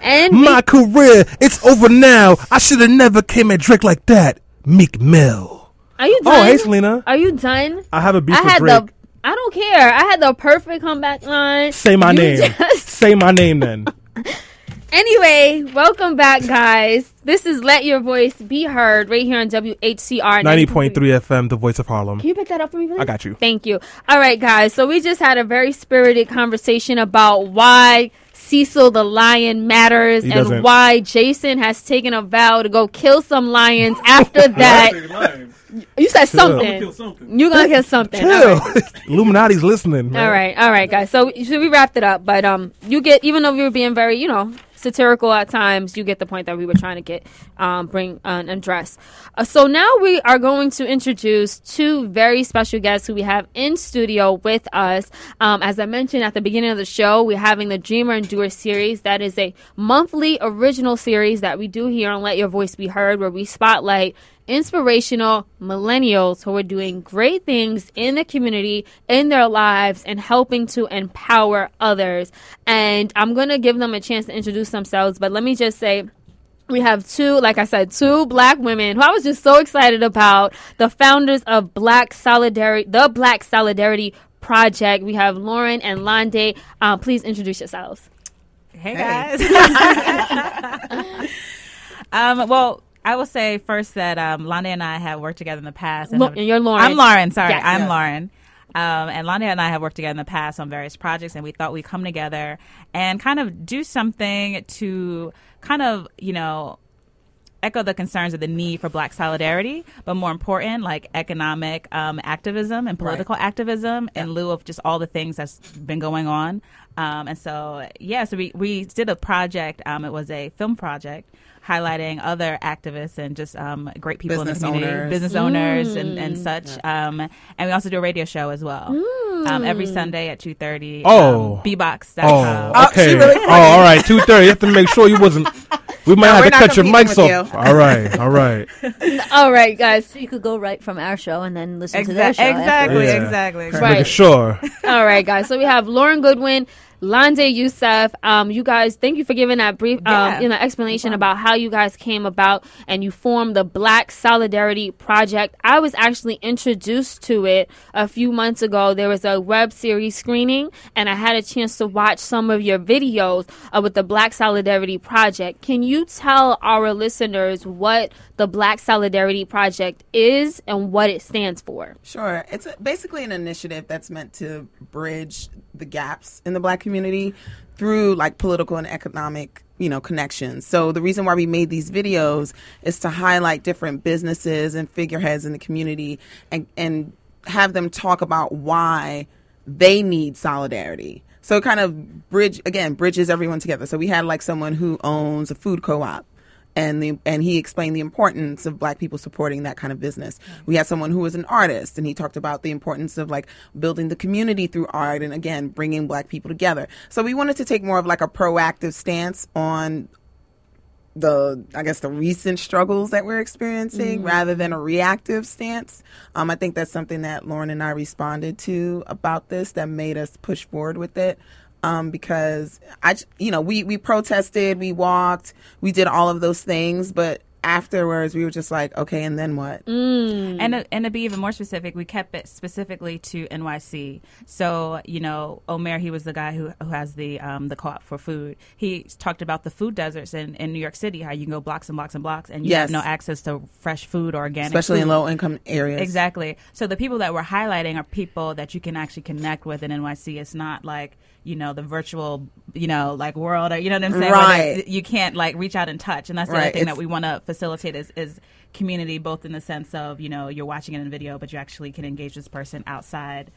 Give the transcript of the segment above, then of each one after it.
And My career, it's over now. I should have never came at Drake like that. Meek Mill. Are you done? Oh, hey, Selena. Are you done? I have a beef I with had Drake. the. I don't care. I had the perfect comeback line. Say my You name. just- Say my name then. Anyway, welcome back, guys. This is Let Your Voice Be Heard right here on WHCR 90.3 FM, the voice of Harlem. Can you pick that up for me, please? I got you. Thank you. All right, guys. So we just had a very spirited conversation about why Cecil the lion matters He and doesn't. why Jason has taken a vow to go kill some lions after that. You said something. Kill something. You're gonna kill something. Chill. right. Illuminati's listening. Man. All right, all right, guys. So, so we wrapped it up, but um, you get even though we were being very, you know, satirical at times, you get the point that we were trying to get um bring uh, and address. Uh, so now we are going to introduce two very special guests who we have in studio with us. Um, as I mentioned at the beginning of the show, we're having the Dreamer and Doer series. That is a monthly original series that we do here on Let Your Voice Be Heard, where we spotlight inspirational millennials who are doing great things in the community, in their lives, and helping to empower others. And I'm going to give them a chance to introduce themselves, but let me just say, we have two, like I said, two black women who I was just so excited about. The founders of Black Solidarity, the Black Solidarity Project. We have Lauren and Lande. Uh, please introduce yourselves. Hey guys. um, well, I will say first that um, Londa and I have worked together in the past. Lo- have- and you're Lauren. I'm Lauren. Sorry, Yes. I'm Yes. Lauren. Um, and Londa and I have worked together in the past on various projects, and we thought we'd come together and kind of do something to kind of, you know, echo the concerns of the need for black solidarity, but more important, like economic um, activism and political activism in lieu of just all the things that's been going on. Um, and so, yeah, so we, we did a project. Um, it was a film project highlighting other activists and just um, great people Business in the community, owners. business owners and, and such. Um, and we also do a radio show as well. Um, every Sunday at 2.30. Oh. Um, bbox.com. Oh, Oh, okay. she really oh, all right. Two thirty. You have to make sure you wasn't. We might No, have to cut your mics with off. All right. All right. All right, guys. So you could go right from our show and then listen to their Exa- show. exactly, Yeah. exactly, exactly. Right. Sure. All right, guys. So we have Lauren Goodwin, Lande Youssef. Um, you guys, thank you for giving that brief, Yeah. um, you know, explanation about how you guys came about and you formed the Black Solidarity Project. I was actually introduced to it a few months ago. There was a web series screening, and I had a chance to watch some of your videos uh, with the Black Solidarity Project. Can you tell our listeners what the Black Solidarity Project is and what it stands for? Sure. It's a, basically an initiative that's meant to bridge the gaps in the black community through like political and economic, you know, connections. So the reason why we made these videos is to highlight different businesses and figureheads in the community and and have them talk about why they need solidarity. So it kind of bridge again bridges everyone together. So we had like someone who owns a food co-op and the and he explained the importance of black people supporting that kind of business. We had someone who was an artist and he talked about the importance of like building the community through art and again bringing black people together. So we wanted to take more of like a proactive stance on the I guess the recent struggles that we're experiencing rather than a reactive stance. Um, I think that's something that Lauren and I responded to about this that made us push forward with it. Um, because I, you know, we we protested, we walked, we did all of those things, but afterwards we were just like, okay, and then what? And to, and to be even more specific, we kept it specifically to NYC. So you know, Omer, he was the guy who, who has the um, the co-op for food. He talked about the food deserts in, in New York City, how you can go blocks and blocks and blocks, and you Yes. have no access to fresh food or organic, Especially in low income areas. Exactly. So the people that we're highlighting are people that you can actually connect with in NYC. It's not like you know the virtual, you know, like world, or you know what I'm saying? Right. You can't like reach out and touch, and that's the Right. other thing that we want to facilitate is, is community, both in the sense of you know you're watching it in video, but you actually can engage this person outside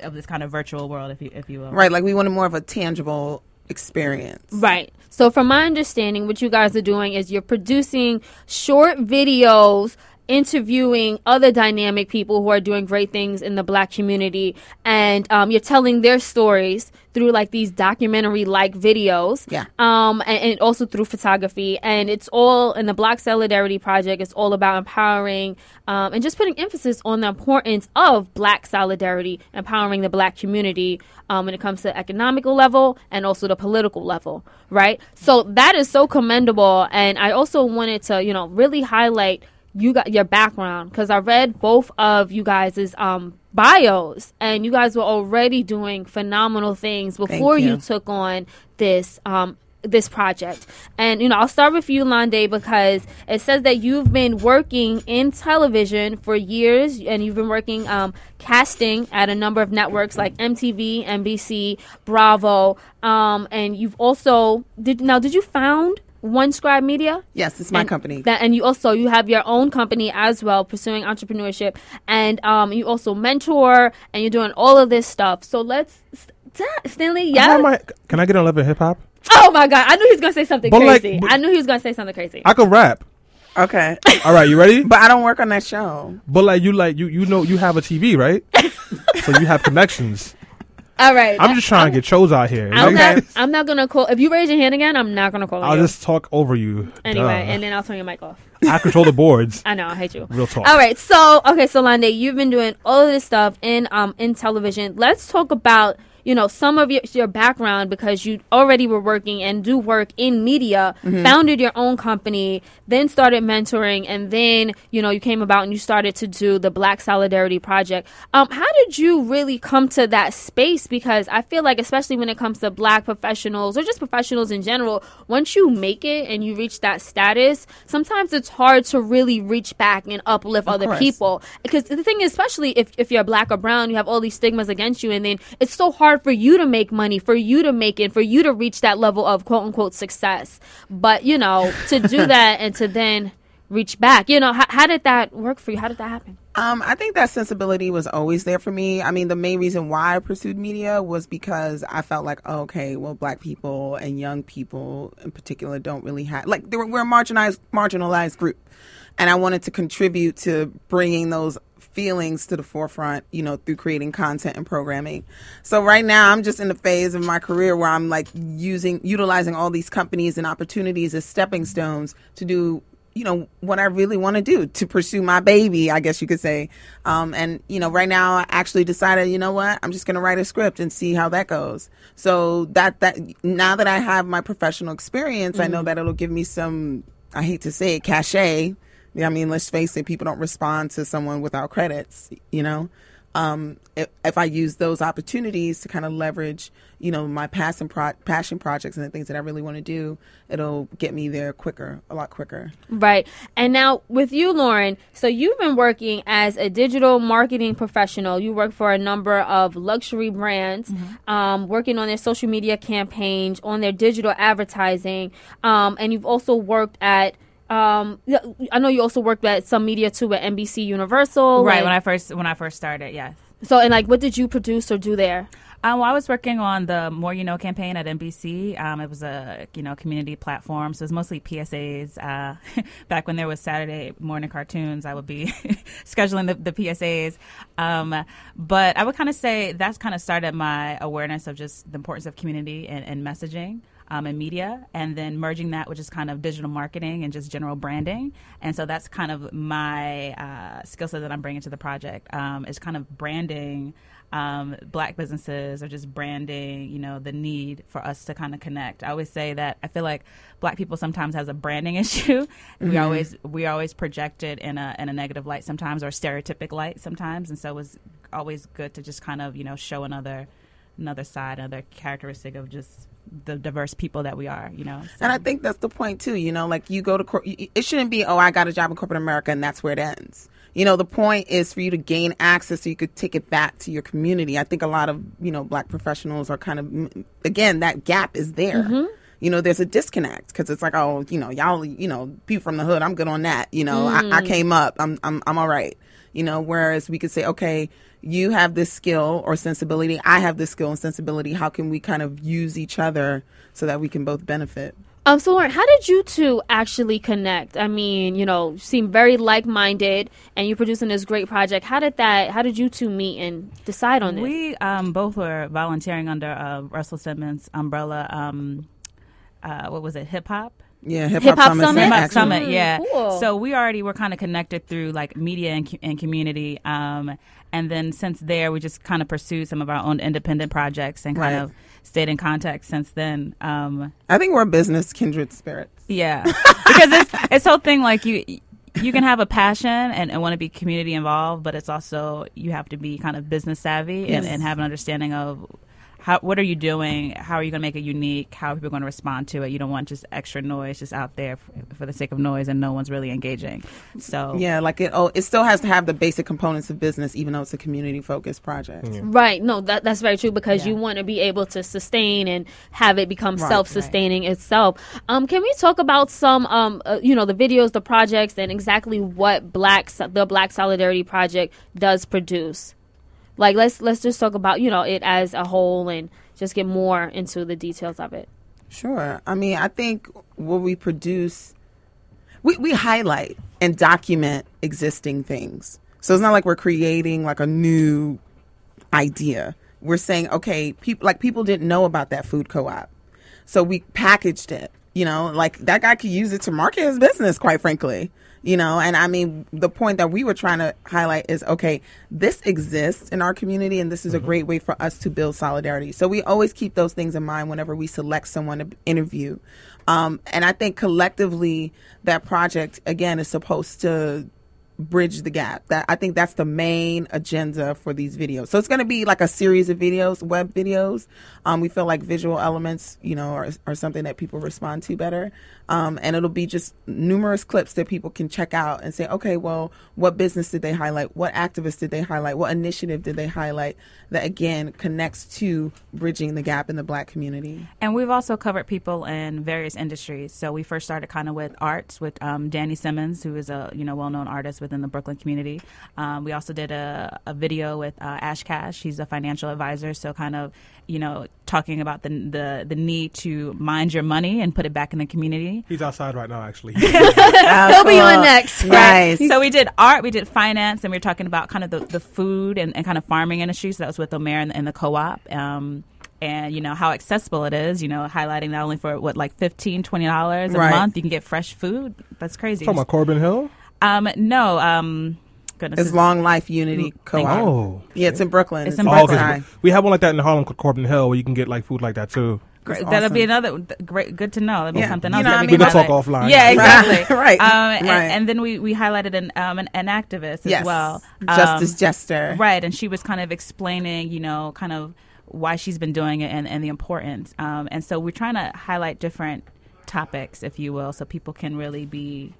of this kind of virtual world, if you if you will. Right, like we wanted more of a tangible experience. Right. So, from my understanding, what you guys are doing is you're producing short videos interviewing other dynamic people who are doing great things in the black community. And um, you're telling their stories through like these documentary like videos. Yeah. um and, and also through photography. And it's all in the black solidarity project. It's all about empowering um, and just putting emphasis on the importance of black solidarity empowering the black community um, when it comes to the economical level and also the political level right? So that is so commendable. And i also wanted to you know really highlight you got your background because I read both of you guys' um, bios and you guys were already doing phenomenal things before you. you. took on this um, this project. And you know, I'll start with you, Londe, because it says that you've been working in television for years and you've been working um, casting at a number of networks like MTV, NBC, Bravo, um, and you've also did now did you found One Scribe Media? Yes, it's my And company. That, and you also you have your own company as well, pursuing entrepreneurship, and um, you also mentor, and you're doing all of this stuff. So let's, Stanley, yeah. have my- can I get on Love and Hip Hop? oh my god, I knew he was gonna say something But, crazy. but- I knew he was gonna say something crazy. I could rap. okay. All right, you ready? but I don't work on that show. But like you, like you, you know, you have a TV, right? so you have connections. All right, I'm just trying to get shows out here. I'm Like, not. I'm not gonna call. If you raise your hand again, I'm not gonna call I'll you. just talk over you. anyway, Duh. and then I'll turn your mic off. I control the boards. I know. I hate you. Real talk. All right. So, okay. So, Lande, you've been doing all of this stuff in um in television. Let's talk about you know some of your your background because you already were working and do work in media. Founded your own company, then started mentoring, and then you know you came about and you started to do the Black Solidarity Project. Um, how did you really come to that space? Because I feel like, especially when it comes to Black professionals or just professionals in general, once you make it and you reach that status, sometimes it's hard to really reach back and uplift other course. people. Because the thing is, especially if, if you're black or brown, you have all these stigmas against you, and then it's so hard for you to make money, for you to make it, for you to reach that level of quote unquote success. But, you know, to do that and to then reach back, you know, how, how did that work for you? How did that happen? Um, I think that sensibility was always there for me. I mean, the main reason why I pursued media was because I felt like, oh, okay, well, black people and young people in particular don't really have like they were, we're a marginalized marginalized group, and I wanted to contribute to bringing those feelings to the forefront, you know, through creating content and programming. So right now, I'm just in the phase of my career where I'm like using utilizing all these companies and opportunities as stepping stones to do you know what I really want to do to pursue my baby, I guess you could say. Um, and you know, right now I actually decided, you know what, I'm just going to write a script and see how that goes. So that that now that I have my professional experience, I know that it'll give me some. I hate to say it, cachet. Yeah, I mean, let's face it, people don't respond to someone without credits. You know, um, if, if I use those opportunities to kind of leverage, you know, my passion pro- passion projects and the things that I really want to do, it'll get me there quicker, a lot quicker. Right. And now with you, Lauren, so you've been working as a digital marketing professional. You work for a number of luxury brands, um, working on their social media campaigns, on their digital advertising. Um, and you've also worked at, um, I know you also worked at some media too at NBC Universal. right like- when I first when I first started. Yes. so, and like, what did you produce or do there? Um, well, I was working on the More You Know campaign at NBC. Um, it was a you know community platform, so it was mostly PSAs. Uh, back when there was Saturday morning cartoons, I would be scheduling the, the PSAs. Um, but I would kind of say that's kind of started my awareness of just the importance of community and, and messaging. Um, and media, and then merging that with just kind of digital marketing and just general branding. And so that's kind of my uh, skill set that I'm bringing to the project um, is kind of branding um, black businesses or just branding, you know, the need for us to kind of connect. I always say that I feel like black people sometimes has a branding issue. We always we always project it in a in a negative light sometimes or stereotypic light sometimes, and so it was always good to just kind of you know show another another side, another characteristic of just the diverse people that we are. You know, so. And I think that's the point too. You know, like you go to cor- it shouldn't be oh I got a job in corporate America and that's where it ends. You know, the point is for you to gain access so you could take it back to your community. I think a lot of you know black professionals are kind of again that gap is there. Mm-hmm. You know, there's a disconnect because it's like, oh, you know, y'all, you know, people from the hood, I'm good on that. You know, I, I mm. came up, I'm, I'm, I'm all right. You know, whereas we could say, okay, you have this skill or sensibility, I have this skill and sensibility. How can we kind of use each other so that we can both benefit? Um, so Lauren, how did you two actually connect? I mean, you know, you seem very like-minded, and you're producing this great project. How did that? How did you two meet and decide on this? We um, both were volunteering under uh, Russell Simmons' umbrella. Um, uh, what was it? Hip hop. Yeah, hip Hip hop Hop summit. Summit? Hip Hop Action. Summit, Mm, yeah. cool. So we already were kind of connected through like media and, co- and community. Um, and then since there, we just kind of pursued some of our own independent projects and kind Right. of stayed in contact since then. Um, I think we're business kindred spirits. yeah, because it's it's whole thing like you you can have a passion and, and want to be community involved, but it's also you have to be kind of business savvy Yes. and, and have an understanding of how what are you doing, how are you going to make it unique, how are people going to respond to it. You don't want just extra noise just out there for, for the sake of noise and no one's really engaging. So Yeah, like it. Oh, it still has to have the basic components of business, even though it's a community focused project. Right. No, that that's very true because Yeah. you want to be able to sustain and have it become Right, self-sustaining itself. Um, can we talk about some, um, uh, you know, the videos, the projects, and exactly what Black the Black Solidarity Project does produce? Like, let's let's just talk about you know it as a whole and just get more into the details of it. Sure. I mean, I think what we produce, we, we highlight and document existing things. So it's not like we're creating like a new idea. We're saying, okay, people like people didn't know about that food co-op, so we packaged it. You know, like that guy could use it to market his business. Quite frankly, you know, and I mean, the point that we were trying to highlight is, okay, this exists in our community, and this is a great way for us to build solidarity. So we always keep those things in mind whenever we select someone to interview. Um, and I think collectively, that project again is supposed to bridge the gap. That I think that's the main agenda for these videos. So it's going to be like a series of videos, web videos. Um, we feel like visual elements, you know, are, are something that people respond to better. Um, and it'll be just numerous clips that people can check out and say, okay, well, what business did they highlight? What activists did they highlight? What initiative did they highlight that again connects to bridging the gap in the black community? And we've also covered people in various industries. So we first started kind of with arts with um, Danny Simmons, who is a you know well known artist within the Brooklyn community. Um, we also did a, a video with uh, Ash Cash. He's a financial advisor, so kind of you know talking about the the the need to mind your money and put it back in the community. He's outside right now, actually. He'll be on next. Nice. So we did art, we did finance, and we were talking about kind of the, the food and, and kind of farming industry. So that was with Omer and, and the co-op. Um, and you know how accessible it is. You know, highlighting not only for what like fifteen, twenty dollars a Right. month, you can get fresh food. That's crazy. Talking about Corbin Hill? Um, no, um, goodness, It's Long Life Unity Co-op. Thank you. Oh. Yeah, it's in Brooklyn. It's in Oh, Brooklyn. okay. We have one like that in Harlem called Corbin Hill where you can get like food like that too. Great. That's That'll be another great. Good to know. That'll be Yeah. something You else know that I we mean? can We can talk offline. Yeah, exactly. Right, Um, and, right. and then we we highlighted an um an, an activist as yes. well, Um, Justice Jester. Right, and she was kind of explaining, you know, kind of why she's been doing it and, and the importance. Um, and so we're trying to highlight different topics, if you will, so people can really be,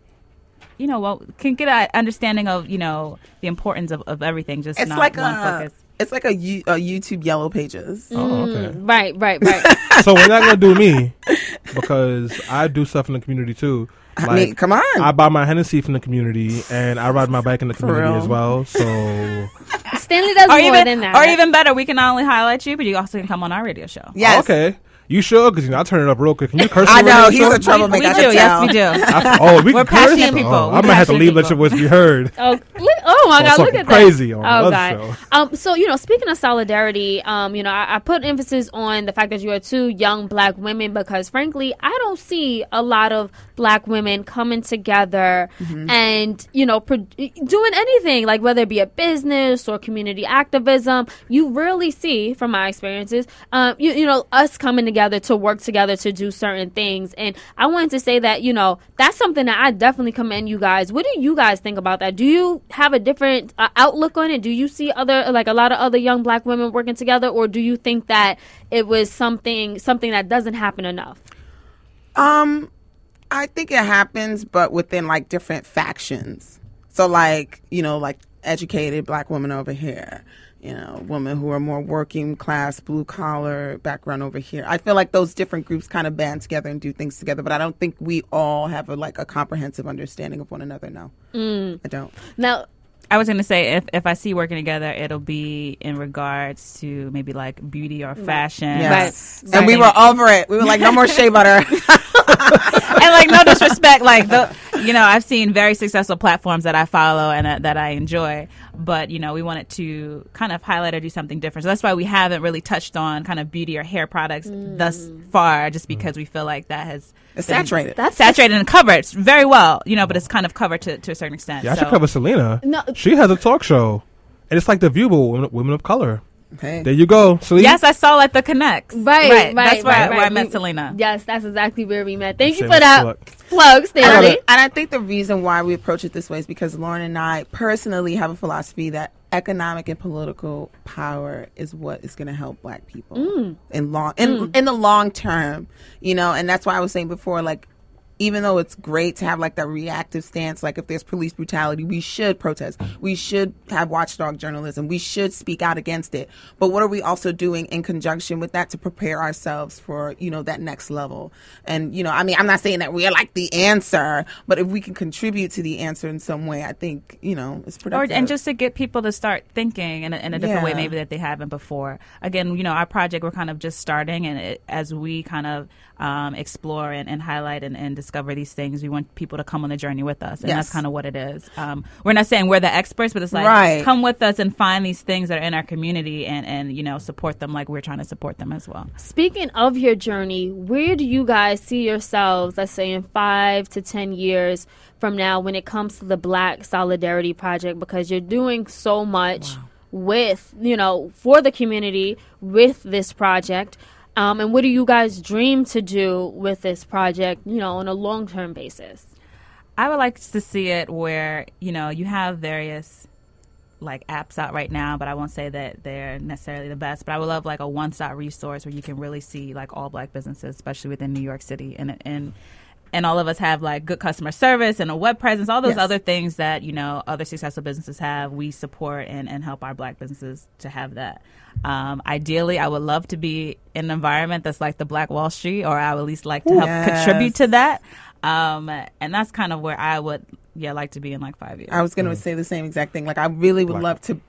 you know, well, can get an understanding of, you know, the importance of, of everything, just It's not like one a focus. it's like a, U, a YouTube Yellow Pages. Oh, okay. Mm. Right. Right. Right. so we're not gonna do me because I do stuff in the community too. I mean, come on. I buy my Hennessy from the community, and I ride my bike in the community as well. So Stanley does Or more even, than that. or even better, we can not only highlight you, but you also can come on our radio show. yes. okay, you sure? Because you know I turn it up real quick. Can you curse? I know, radio he's show? a troublemaker. We I do, can yes, we do. I- oh, we We're can curse? passionate people. Oh, We're I might have to leave. Let your people. voice be heard. Oh, look, oh my Or God! Look at crazy that. on oh God! show. Um, so you know, speaking of solidarity, um, you know, I, I put emphasis on the fact that you are two young black women because, frankly, I don't see a lot of black women coming together Mm-hmm. and you know, pro- doing anything like whether it be a business or community activism. You rarely see, from my experiences, um, you you know, us coming together to work together to do certain things. And I wanted to say that you know that's something that I definitely commend you guys. What do you guys think about that? Do you have a different uh, outlook on it? Do you see other like a lot of other young black women working together, or do you think that it was something something that doesn't happen enough? Um, I think it happens, but within like different factions. So, like you know, like educated black women over here, you know, women who are more working class, blue collar background over here. I feel like those different groups kind of band together and do things together, but I don't think we all have a like a comprehensive understanding of one another. No, Mm. I don't. Now, I was going to say if, if I see working together, it'll be in regards to maybe like beauty or fashion. Yes, But and we were over it. We were like, no more shea butter. and like no disrespect, like the you know I've seen very successful platforms that I follow and that, that I enjoy, but you know we wanted to kind of highlight or do something different. So that's why we haven't really touched on kind of beauty or hair products thus mm. far, just mm. because we feel like that has It's been saturated. That's saturated and covered very well, you know, but it's kind of covered to, to a certain extent. Yeah, I so. should cover Selena. No. She has a talk show. And it's like The View, but women, women of color. Okay. There you go. Selena. Yes, I saw like the connects. Right, right, right That's where, right, where I met We- Selena. Yes, that's exactly where we met. Thank you for that plug. plug, And I, Stanley. think, and I think the reason why we approach it this way is because Lauren and I personally have a philosophy that economic and political power is what is going to help Black people mm. in long in mm. in the long term. You know, and that's why I was saying before, like. Even though it's great to have like that reactive stance, like if there's police brutality, we should protest. We should have watchdog journalism. We should speak out against it. But what are we also doing in conjunction with that to prepare ourselves for, you know, that next level? And, you know, I mean, I'm not saying that we are like the answer, but if we can contribute to the answer in some way, I think, you know, it's or productive. and just to get people to start thinking in a, in a different way maybe that they haven't before again you know our project we're kind of just starting and it, as we kind of um, explore and, and highlight and, and discover these things we want people to come on the journey with us and that's kind of what it is um, we're not saying we're the experts but it's like Right. come with us and find these things that are in our community and, and you know support them like we're trying to support them as well Speaking of your journey, where do you guys see yourselves, let's say in five to 10 years from now, when it comes to the Black Solidarity Project? Because you're doing so much with, you know, for the community with this project. Um, and what do you guys dream to do with this project, you know, on a long term basis? I would like to see it where you know you have various like apps out right now, but I won't say that they're necessarily the best. But I would love like a one-stop resource where you can really see like all black businesses, especially within New York City, and and and all of us have like good customer service and a web presence, all those Yes. other things that you know other successful businesses have. We support and and help our black businesses to have that. Um, ideally, I would love to be in an environment that's like the Black Wall Street, or I would at least like to help Yes. contribute to that. Um, and that's kind of where I would, yeah, like to be in like five years. I was going to say the same exact thing. Like, I really would Black. love to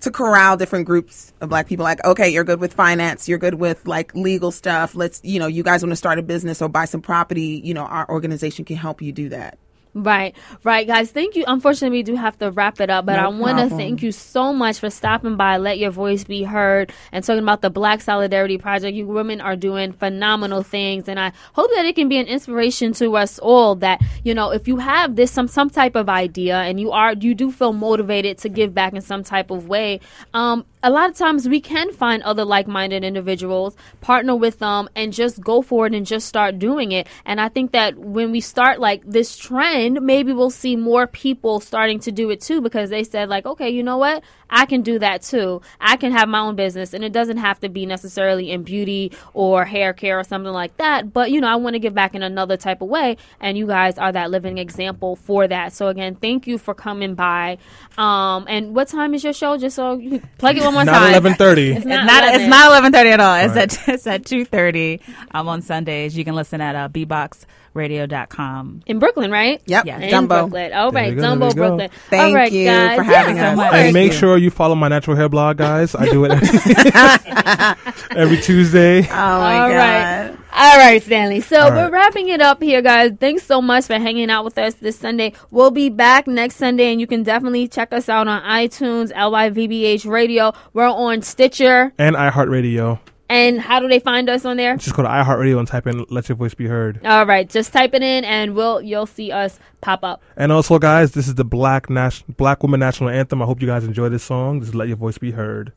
to corral different groups of black people. Like, okay, you're good with finance, you're good with like legal stuff. Let's, you know, you guys want to start a business or buy some property. You know, our organization can help you do that. Right, right, guys. Thank you. Unfortunately, we do have to wrap it up, but No I want to thank you so much for stopping by. Let your voice be heard and talking about the Black Solidarity Project. You women are doing phenomenal things, and I hope that it can be an inspiration to us all. That you know, if you have this some some type of idea and you are you do feel motivated to give back in some type of way, um, a lot of times we can find other like-minded individuals, partner with them, and just go for it and just start doing it. And I think that when we start like this trend, maybe we'll see more people starting to do it too because they said like, okay, you know what? I can do that too. I can have my own business, and it doesn't have to be necessarily in beauty or hair care or something like that. But you know, I want to give back in another type of way, and you guys are that living example for that. So again, thank you for coming by. Um, and what time is your show? Just so you plug it one more Not time. eleven thirty. It's It's not not. 11. It's not eleven thirty at all. It's Right. at it's at two thirty. Um, on Sundays. You can listen at uh, bboxradio.com. in Brooklyn, right? Yep, Yeah. In Dumbo. Brooklyn. All There right, go, Dumbo. Brooklyn. Thank All right, you guys. for having yeah. us. so. And make you. sure you follow my natural hair blog, guys. I do it every Tuesday. Oh my All god. right. All right, Stanley. So All we're wrapping it up here, guys. Thanks so much for hanging out with us this Sunday. We'll be back next Sunday, and you can definitely check us out on iTunes, LYVBH Radio. We're on Stitcher. And iHeartRadio. And how do they find us on there? Just go to iHeartRadio and type in "Let Your Voice Be Heard." All right, just type it in, and we'll you'll see us pop up. And also, guys, this is the Black Nas- Black Woman National Anthem. I hope you guys enjoy this song. Just let your voice be heard.